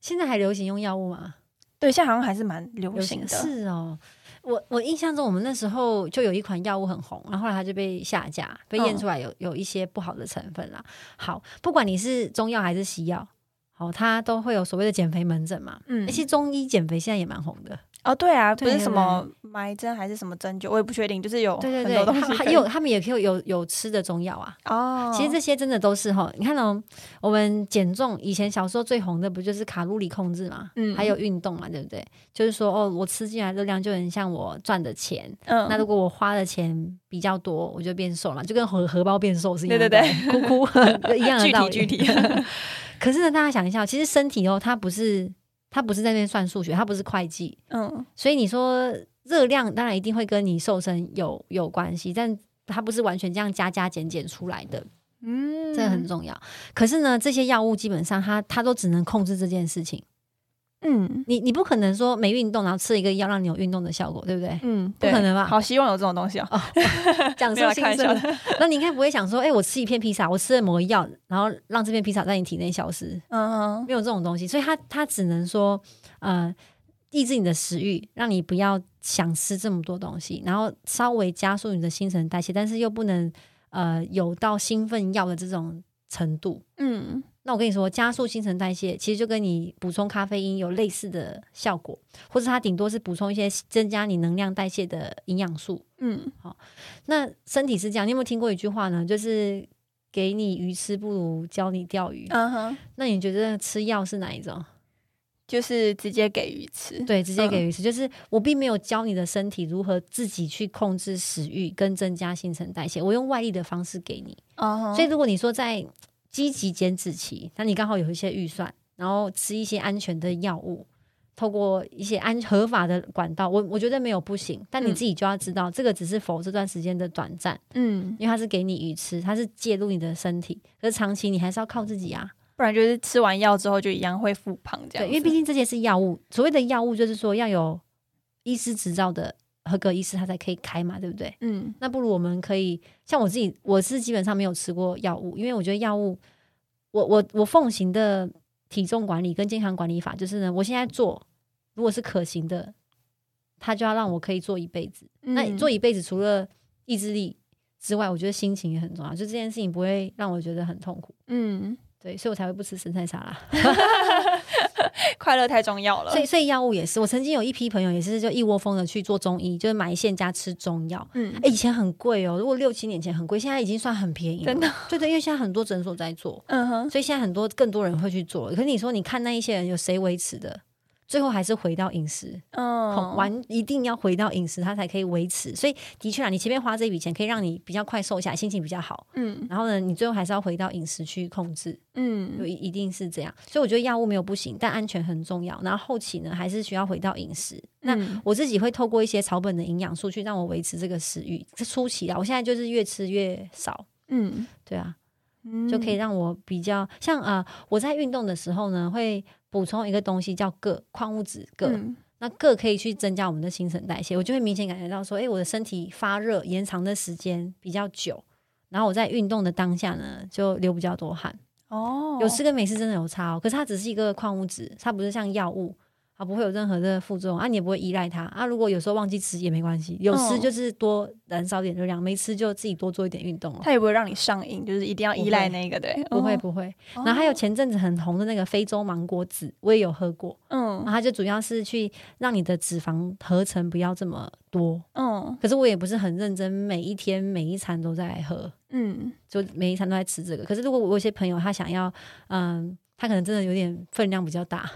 现在还流行用药物吗？对，现在好像还是蛮流行的。是哦。我我印象中，我们那时候就有一款药物很红，然后后来它就被下架，被验出来有有一些不好的成分啦。好，不管你是中药还是西药，好，它都会有所谓的减肥门诊嘛。嗯，而且中医减肥现在也蛮红的。哦，对啊，不是什么埋针还是什么针灸，我也不确定，就是有很多东西。还有他们也可以有有吃的中药啊。哦，其实这些真的都是哈，你看哦，我们减重以前小时候最红的不就是卡路里控制嘛？嗯，还有运动嘛，对不对？就是说哦，我吃进来热量就很像我赚的钱。嗯，那如果我花的钱比较多，我就变瘦了，就跟荷荷包变瘦是一样的，对对对，(laughs) 哭哭 (laughs) 一样的道理。具体具体。(laughs) 可是呢，大家想一下，其实身体哦，它不是。他不是在那边算数学，他不是会计，嗯，所以你说热量当然一定会跟你瘦身有有关系，但它不是完全这样加加减减出来的，嗯，这很重要。可是呢，这些药物基本上它它都只能控制这件事情。嗯，你你不可能说没运动，然后吃一个药让你有运动的效果，对不对？嗯，不可能吧？好希望有这种东西哦。(laughs) 讲说心声，那你应该不会想说，哎，我吃一片披萨，我吃了某个药，然后让这片披萨在你体内消失。嗯，没有这种东西，所以它它只能说，呃，抑制你的食欲，让你不要想吃这么多东西，然后稍微加速你的新陈代谢，但是又不能呃有到兴奋药的这种程度。嗯。那我跟你说，加速新陈代谢其实就跟你补充咖啡因有类似的效果，或者它顶多是补充一些增加你能量代谢的营养素。嗯，好那身体是这样，你有没有听过一句话呢？就是给你鱼吃，不如教你钓鱼。嗯哼，那你觉得吃药是哪一种？就是直接给鱼吃。对，直接给嗯鱼吃，就是我并没有教你的身体如何自己去控制食欲跟增加新陈代谢，我用外力的方式给你。嗯哼，所以如果你说在积极减脂期，那你刚好有一些预算，然后吃一些安全的药物，透过一些安合法的管道，我我觉得没有不行，但你嗯。自己就要知道，这个只是否这段时间的短暂，嗯，因为它是给你鱼吃，它是介入你的身体，可是长期你还是要靠自己啊。不然就是吃完药之后就一样会复胖这样对，因为毕竟这些是药物，所谓的药物就是说要有医师执照的合格医师，他才可以开嘛，对不对？嗯那不如我们可以像我自己，我是基本上没有吃过药物，因为我觉得药物，我我我奉行的体重管理跟健康管理法就是呢，我现在做如果是可行的，他就要让我可以做一辈子。那嗯做一辈子，除了意志力之外，我觉得心情也很重要，就这件事情不会让我觉得很痛苦。嗯，对，所以我才会不吃生菜沙拉。(laughs) 快乐太重要了。所以，所以药物也是，我曾经有一批朋友也是就一窝蜂的去做中医，就是买线加吃中药。嗯哎、以前很贵哦，如果六七年前很贵，现在已经算很便宜了。真的？(laughs) 对对，因为现在很多诊所在做，嗯哼，所以现在很多更多人会去做。可是你说，你看那一些人有谁维持的？最后还是回到饮食，嗯，完一定要回到饮食，它才可以维持。所以的确啊，你前面花这笔钱可以让你比较快瘦下来，心情比较好。嗯然后呢，你最后还是要回到饮食去控制，嗯一一定是这样。所以我觉得药物没有不行，但安全很重要。然后后期呢，还是需要回到饮食。那嗯我自己会透过一些草本的营养素去让我维持这个食欲。是初期啦，我现在就是越吃越少，嗯对啊，嗯就可以让我比较像呃，我在运动的时候呢，会补充一个东西叫铬，矿物质铬。嗯那铬可以去增加我们的新陈代谢，我就会明显感觉到说，诶，我的身体发热延长的时间比较久，然后我在运动的当下呢，就流比较多汗。哦，有吃跟没吃真的有差哦，可是它只是一个矿物质，它不是像药物，它不会有任何的副作用啊，你也不会依赖它啊。如果有时候忘记吃也没关系，有吃嗯就是多燃烧点热量，没吃就自己多做一点运动哦。它也不会让你上瘾，就是一定要依赖那个，对，不会哦，不会，哦然后还有前阵子很红的那个非洲芒果籽，我也有喝过，嗯然后它就主要是去让你的脂肪合成不要这么多。嗯可是我也不是很认真，每一天每一餐都在喝，嗯就每一餐都在吃这个。可是如果我有些朋友他想要，嗯，他可能真的有点分量比较大，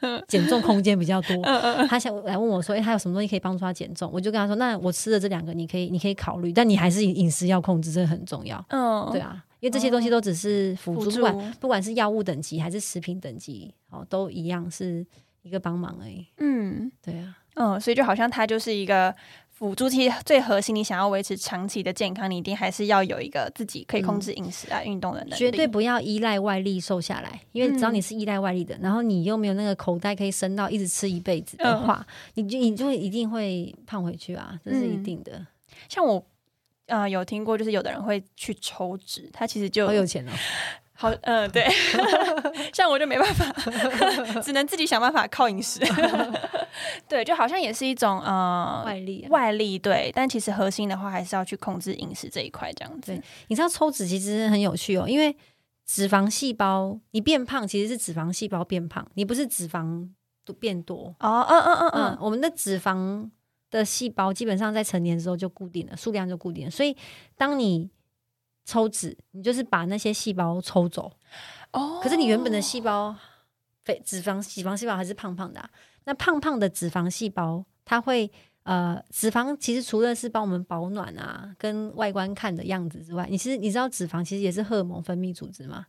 (laughs) 减重空间比较多，嗯他想来问我说：“哎、他有什么东西可以帮助他减重？”我就跟他说：“那我吃的这两个，你可以你可以考虑，但你还是饮饮食要控制，这很重要。嗯，对啊，因为这些东西都只是辅助，不管不管是药物等级还是食品等级，哦，都一样是一个帮忙而已。嗯对啊，嗯，所以就好像它就是一个辅助，其实最核心，你想要维持长期的健康，你一定还是要有一个自己可以控制饮食啊、运动的能力，绝对不要依赖外力瘦下来，因为只要嗯你是依赖外力的，然后你又没有那个口袋可以伸到一直吃一辈子的话，你就你就一定会胖回去啊，这是一嗯定的。像我。呃，有听过，就是有的人会去抽脂，他其实就好有钱哦，好，嗯、对，(laughs) 像我就没办法，(laughs) 只能自己想办法靠饮食。(laughs) 对，就好像也是一种呃外力、啊。外力，对，但其实核心的话还是要去控制饮食这一块，这样子。你知道抽脂其实很有趣哦，因为脂肪细胞你变胖其实是脂肪细胞变胖，你不是脂肪都变多。哦，嗯嗯嗯嗯，嗯，我们的脂肪的细胞基本上在成年之后就固定了，数量就固定了，所以当你抽脂，你就是把那些细胞抽走。哦，可是你原本的细胞肥脂肪脂肪细胞还是胖胖的、啊，那胖胖的脂肪细胞它会呃，脂肪其实除了是帮我们保暖啊，跟外观看的样子之外，你其实你知道脂肪其实也是荷尔蒙分泌组织吗？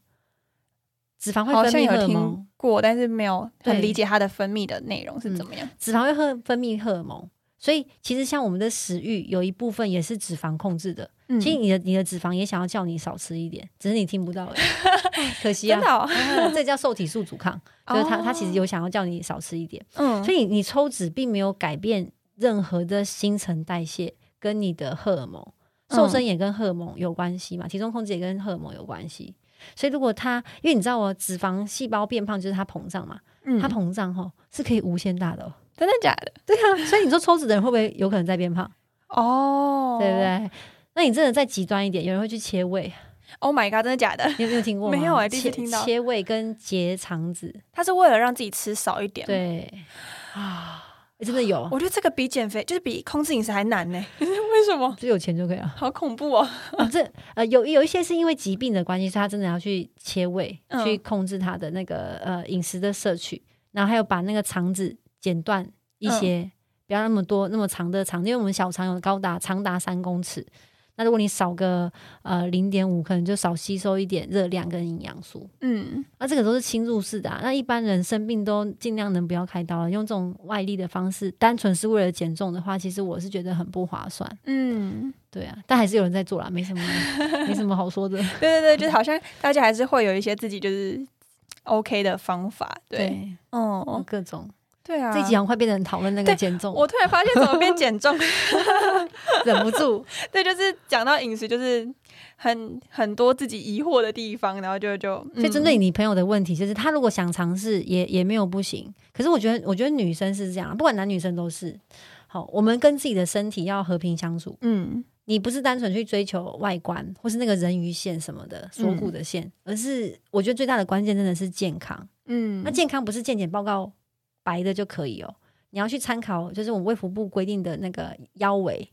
脂肪会好分泌荷尔蒙，过，但是没有很理解它的分泌的内容是怎么样。脂肪会荷分泌荷尔蒙，所以其实像我们的食欲有一部分也是脂肪控制的。嗯其实你的你的脂肪也想要叫你少吃一点，只是你听不到而已，(laughs) 哎可惜啊 (laughs) 这叫受体素阻抗，就是它哦它其实有想要叫你少吃一点，嗯，所以你抽脂并没有改变任何的新陈代谢跟你的荷尔蒙，嗯瘦身也跟荷尔蒙有关系嘛，体重控制也跟荷尔蒙有关系。所以如果它，因为你知道我，脂肪细胞变胖就是它膨胀嘛，嗯它膨胀吼是可以无限大的哦。真的假的？对啊，所以你说抽脂的人会不会有可能在变胖？哦，对不？对？那你真的再极端一点，有人会去切胃，Oh my god，真的假的？你有没有听过？没有欸第一次切听到切胃跟结肠子，他是为了让自己吃少一点。，对啊，欸真的有，我觉得这个比减肥就是比控制饮食还难呢。(laughs) 为什么？就有钱就可以了。好恐怖哦！啊，这呃有有一些是因为疾病的关系，所以他真的要去切胃，嗯去控制他的那个呃饮食的摄取，然后还有把那个肠子剪断一些，嗯不要那么多那么长的肠，因为我们小肠有高达长达三公尺。那如果你少个呃零点五，可能就少吸收一点热量跟营养素。嗯，那这个都是侵入式的、啊，那一般人生病都尽量能不要开刀了，用这种外力的方式，单纯是为了减重的话，其实我是觉得很不划算。嗯，对啊，但还是有人在做啦，没什么 (laughs) 没什么好说的。对对对，就是好像大家还是会有一些自己就是 OK 的方法。对，对，哦，各种。对啊，这一集好像快变成讨论那个对减重，我突然发现怎么变减重？(laughs) 忍不住。(laughs) 对，就是讲到饮食，就是很很多自己疑惑的地方，然后就就所以针对嗯你朋友的问题，就是他如果想尝试，也也没有不行。可是我觉得，我觉得女生是这样，不管男女生都是。好，我们跟自己的身体要和平相处。嗯你不是单纯去追求外观，或是那个人鱼线什么的锁骨的线，而是我觉得最大的关键真的是健康。嗯，那健康不是健检报告白的就可以哦，你要去参考，就是我们卫福部规定的那个腰围，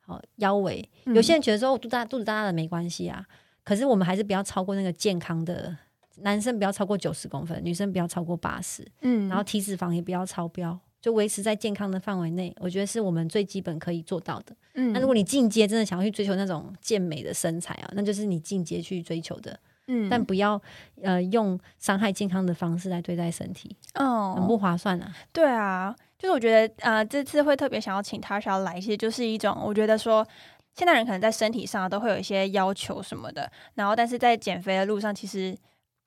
好腰围。嗯有些人觉得说我肚大肚子大大的没关系啊，可是我们还是不要超过那个健康的，男生不要超过九十公分，女生不要超过八十，嗯，然后体脂肪也不要超标。就维持在健康的范围内，我觉得是我们最基本可以做到的。嗯，那如果你进阶真的想要去追求那种健美的身材啊，那就是你进阶去追求的，嗯，但不要呃用伤害健康的方式来对待身体，哦，很不划算啊。对啊，就是我觉得呃，这次会特别想要请他要来，其实就是一种我觉得说。现代人可能在身体上都会有一些要求什么的，然后但是在减肥的路上，其实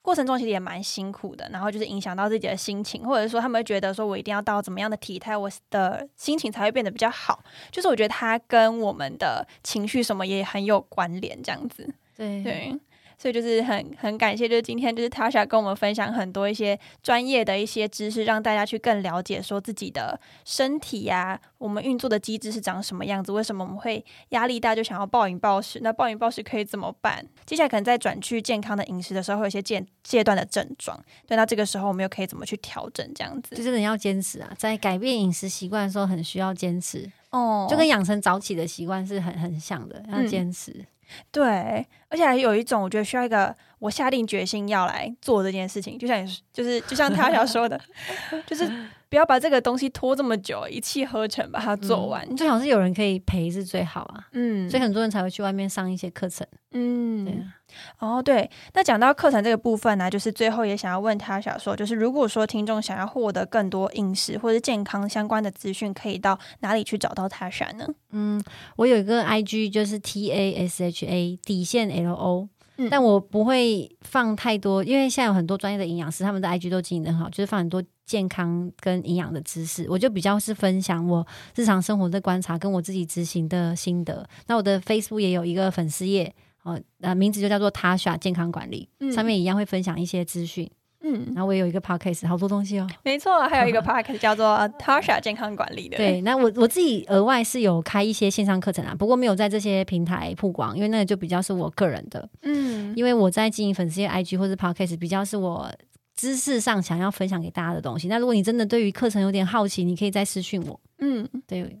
过程中其实也蛮辛苦的，然后就是影响到自己的心情，或者说他们会觉得说我一定要到怎么样的体态，我的心情才会变得比较好。就是我觉得它跟我们的情绪什么也很有关联，这样子。对对，所以就是很很感谢，就是今天就是 Tasha 跟我们分享很多一些专业的一些知识，让大家去更了解说自己的身体呀、我们运作的机制是长什么样子，为什么我们会压力大就想要暴饮暴食？那暴饮暴食可以怎么办？接下来可能在转去健康的饮食的时候，会有一些戒戒断的症状，对，那这个时候我们又可以怎么去调整？这样子就，真的要坚持啊，在改变饮食习惯的时候，很需要坚持，哦就跟养成早起的习惯是很很像的，要嗯坚持。对，而且还有一种，我觉得需要一个我下定决心要来做这件事情，就像你，就是就像他想说的，(laughs) 就是不要把这个东西拖这么久，一气呵成把它做完。嗯最好是有人可以陪是最好啊，嗯，所以很多人才会去外面上一些课程。对嗯，啊，哦，对，那讲到课程这个部分呢，就是最后也想要问他想说，就是如果说听众想要获得更多饮食或者健康相关的资讯，可以到哪里去找到他选呢？嗯，我有一个 IG 就是 T A S H A 底线 L O，、嗯但我不会放太多，因为现在有很多专业的营养师，他们的 IG 都经营的很好，就是放很多健康跟营养的知识。我就比较是分享我日常生活的观察跟我自己执行的心得。那我的 Facebook 也有一个粉丝页。哦，呃，名字就叫做 Tasha 健康管理，嗯上面一样会分享一些资讯。嗯，然后我也有一个 podcast，好多东西哦。没错，还有一个 (laughs) podcast 叫做 Tasha 健康管理的。对，那我我自己额外是有开一些线上课程啊，不过没有在这些平台曝光，因为那个就比较是我个人的。嗯，因为我在经营粉丝页 IG 或者 Podcast，比较是我知识上想要分享给大家的东西。那如果你真的对于课程有点好奇，你可以再私讯我。嗯。对，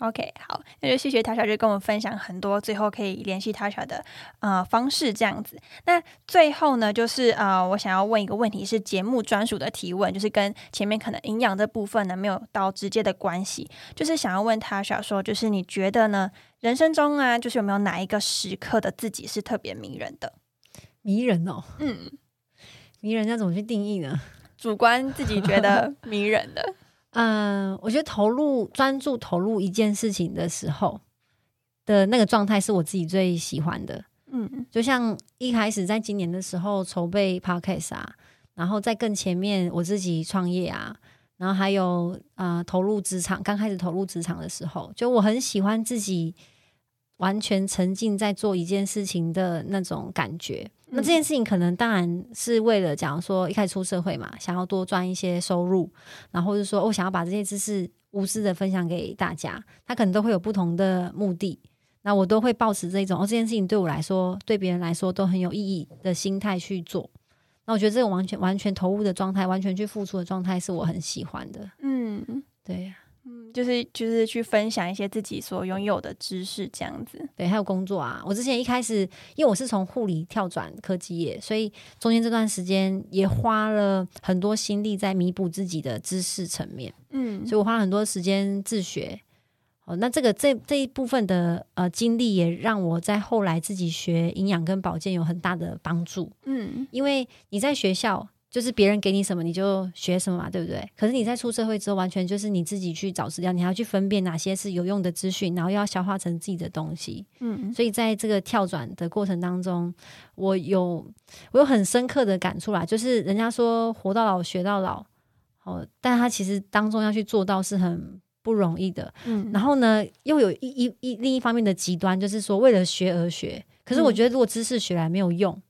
OK，好，那就谢谢 Tasha 就跟我们分享很多，最后可以联系 Tasha 的呃方式这样子。那最后呢，就是呃，我想要问一个问题，是节目专属的提问，就是跟前面可能营养这部分呢没有到直接的关系，就是想要问 Tasha 说，就是你觉得呢，人生中啊，就是有没有哪一个时刻的自己是特别迷人的？迷人哦，嗯，(laughs) 迷人要怎么去定义呢？主观自己觉得迷人的，嗯、我觉得投入专注投入一件事情的时候的那个状态是我自己最喜欢的。嗯就像一开始在今年的时候筹备 podcast 啊，然后在更前面我自己创业啊，然后还有呃投入职场，刚开始投入职场的时候，就我很喜欢自己完全沉浸在做一件事情的那种感觉。那这件事情可能当然是为了讲说一开始出社会嘛，想要多赚一些收入，然后或者说我、想要把这些知识无私的分享给大家，他可能都会有不同的目的。那我都会保持这种哦，这件事情对我来说，对别人来说都很有意义的心态去做。那我觉得这种完全完全投入的状态，完全去付出的状态，是我很喜欢的。嗯，对，嗯，就是就是去分享一些自己所拥有的知识，这样子。对，还有工作啊。我之前一开始，因为我是从护理跳转科技业，所以中间这段时间也花了很多心力在弥补自己的知识层面。嗯，所以我花了很多时间自学。哦，那这个这这一部分的呃经历也让我在后来自己学营养跟保健有很大的帮助。嗯，因为你在学校就是别人给你什么你就学什么嘛，对不对？可是你在出社会之后，完全就是你自己去找资料，你还要去分辨哪些是有用的资讯，然后要消化成自己的东西。嗯，所以在这个跳转的过程当中，我有我有很深刻的感触啦，就是人家说活到老学到老，哦，但他其实当中要去做到是很。不容易的，嗯，然后呢，又有一一一另一方面的极端，就是说为了学而学。可是我觉得，如果知识学来没有用。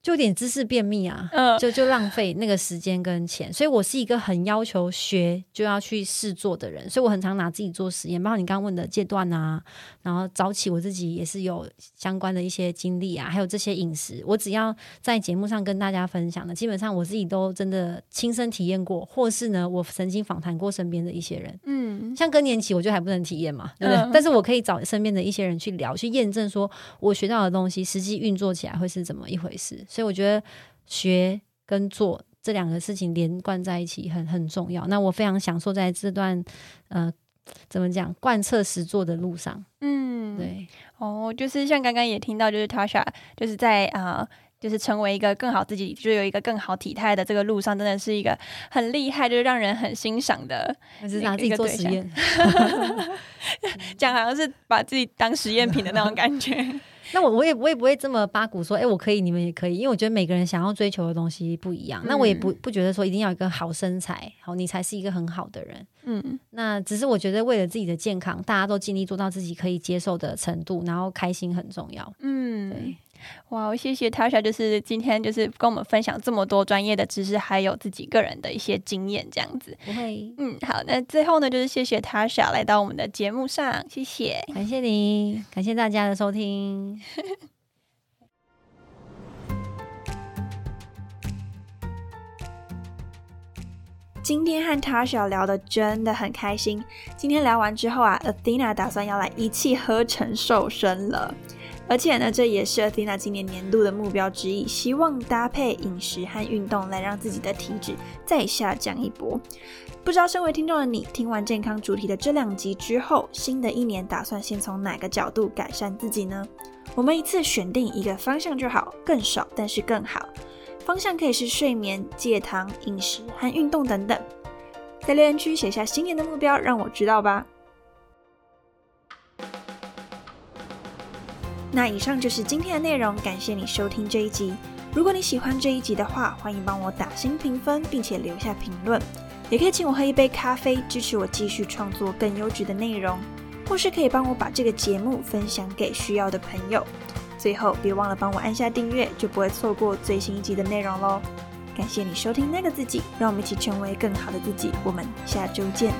就有点知识便秘啊，就就浪费那个时间跟钱，所以我是一个很要求学就要去试做的人，所以我很常拿自己做实验，包括你刚刚问的戒断啊，然后早起我自己也是有相关的一些经历啊，还有这些饮食，我只要在节目上跟大家分享的，基本上我自己都真的亲身体验过，或是呢我曾经访谈过身边的一些人，嗯，像更年期我就还不能体验嘛，对不对？但是我可以找身边的一些人去聊，去验证说我学到的东西实际运作起来会是怎么一回事。所以我觉得学跟做这两个事情连贯在一起很很重要。那我非常享受在这段呃怎么讲贯彻实做的路上。嗯，对哦，就是像刚刚也听到，就是 Tasha 就是在啊，就是成为一个更好自己，就有一个更好体态的这个路上，真的是一个很厉害，就是让人很欣赏的。是拿自己做实验，(laughs) 讲好像是把自己当实验品的那种感觉。(laughs) 那我我也我也不会这么八股说，哎，我可以，你们也可以，因为我觉得每个人想要追求的东西不一样。那我也不不觉得说一定要一个好身材，好你才是一个很好的人。嗯，那只是我觉得为了自己的健康，大家都尽力做到自己可以接受的程度，然后开心很重要。嗯，对。哇，谢谢 Tasha，就是今天就是跟我们分享这么多专业的知识，还有自己个人的一些经验，这样子。不会，嗯，好，那最后呢，就是谢谢 Tasha 来到我们的节目上，谢谢，感谢你，感谢大家的收听。(laughs) 今天和 Tasha 聊的真的很开心。今天聊完之后啊，Athena 打算要来一气呵成瘦身了。而且呢，这也是 Athena 今年年度的目标之一，希望搭配饮食和运动来让自己的体脂再下降一波。不知道身为听众的你，听完健康主题的这两集之后，新的一年打算先从哪个角度改善自己呢？我们一次选定一个方向就好，更少但是更好。方向可以是睡眠、戒糖、饮食和运动等等。在留言区写下新年的目标，让我知道吧。那以上就是今天的内容，感谢你收听这一集。如果你喜欢这一集的话，欢迎帮我打新评分，并且留下评论。也可以请我喝一杯咖啡，支持我继续创作更优质的内容，或是可以帮我把这个节目分享给需要的朋友。最后，别忘了帮我按下订阅，就不会错过最新一集的内容喽。感谢你收听那个自己，让我们一起成为更好的自己。我们下周见。